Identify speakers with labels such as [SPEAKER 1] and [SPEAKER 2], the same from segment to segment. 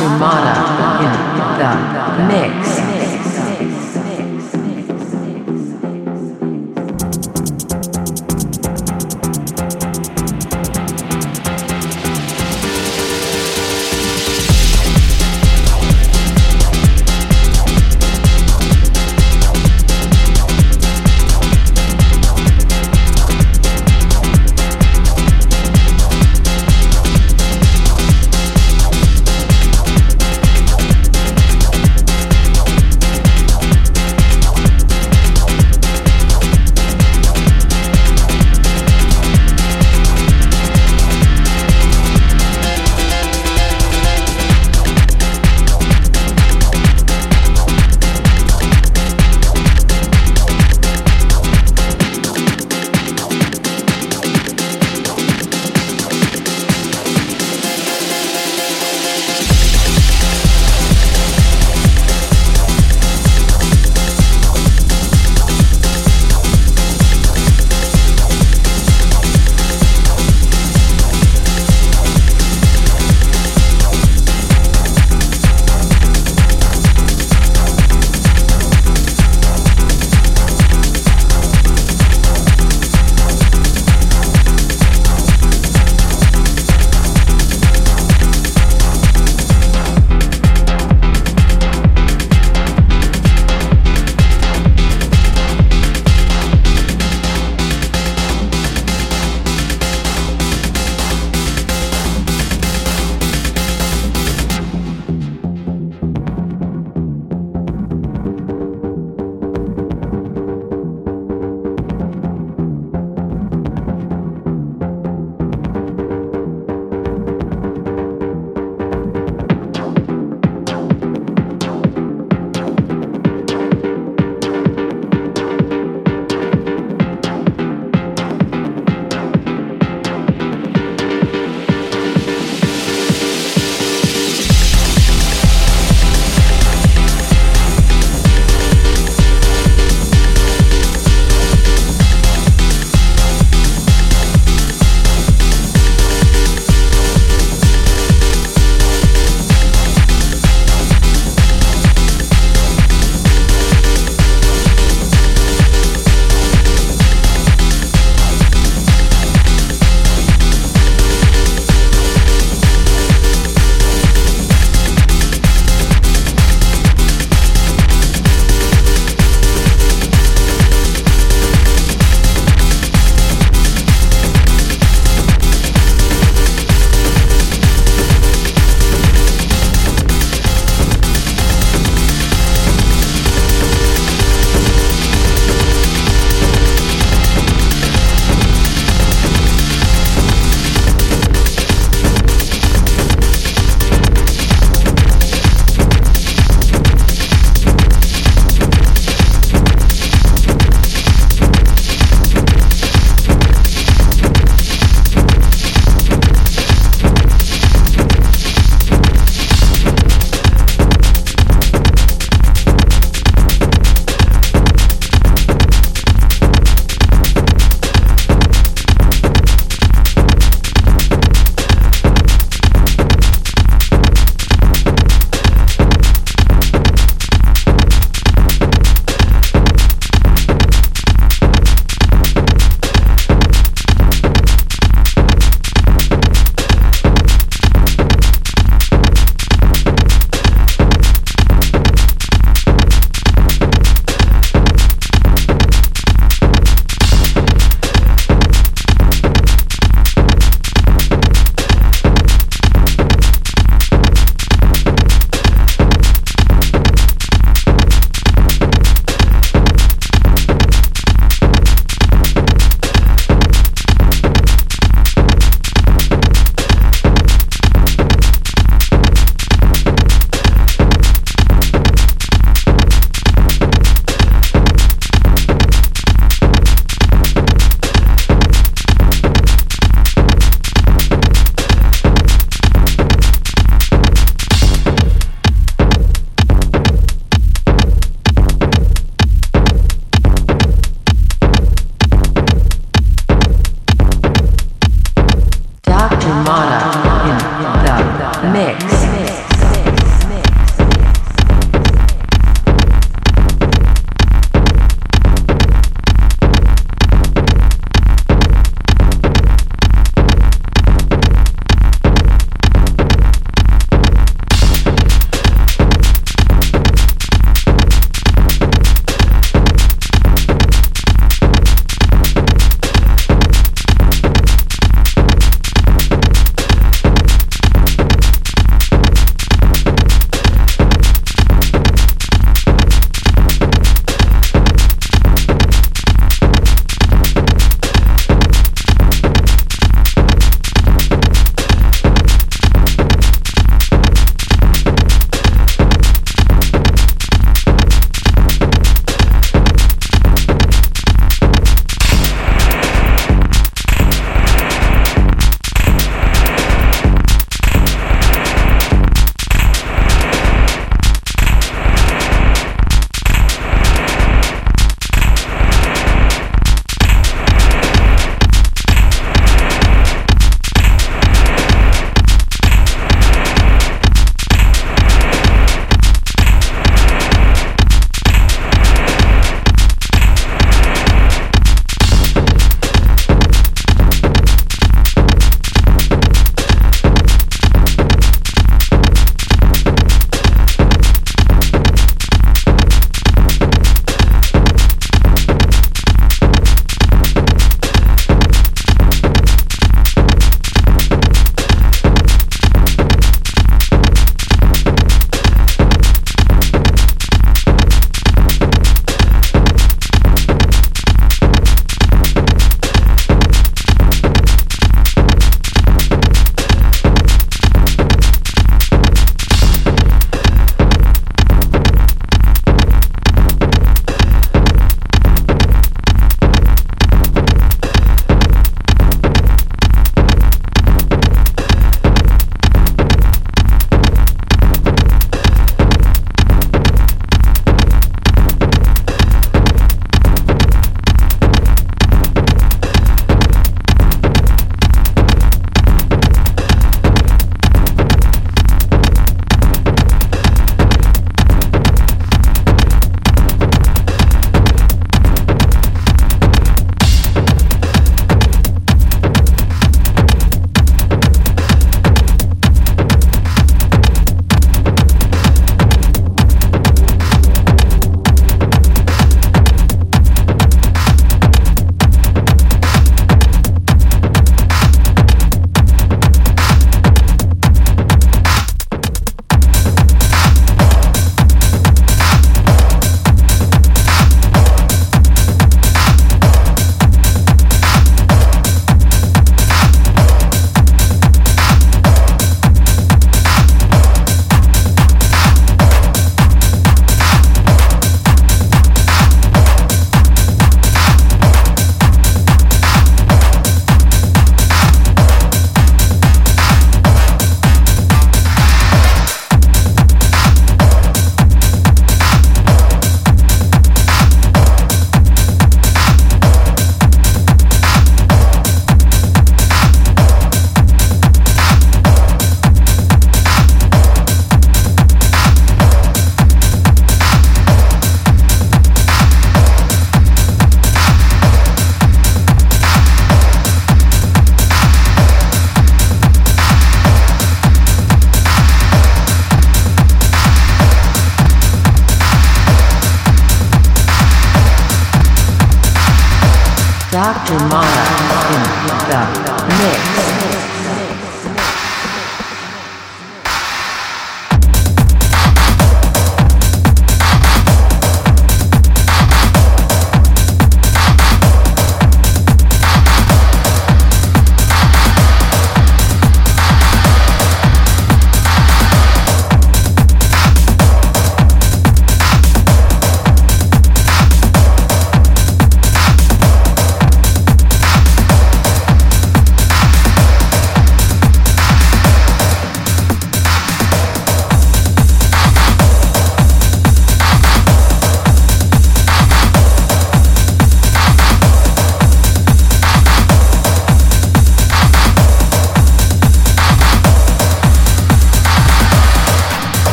[SPEAKER 1] Dr. Mata in the mix.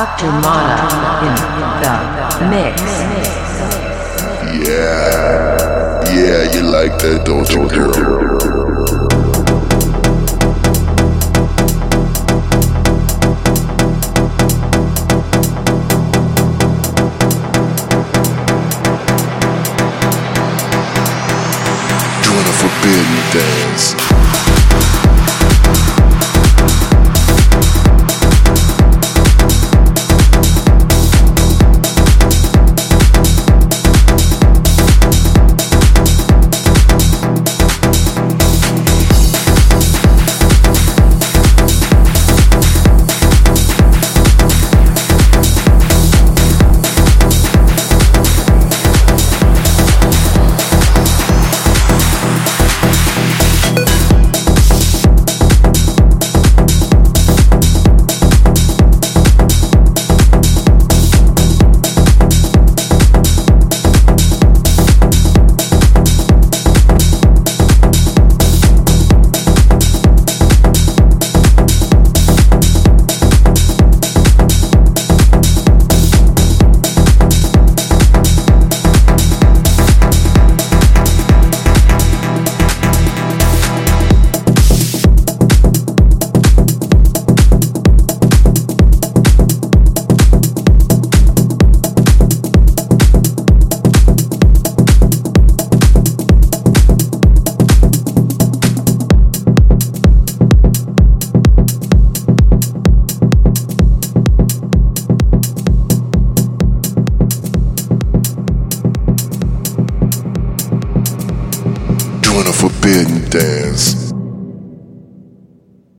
[SPEAKER 1] Dr. Mata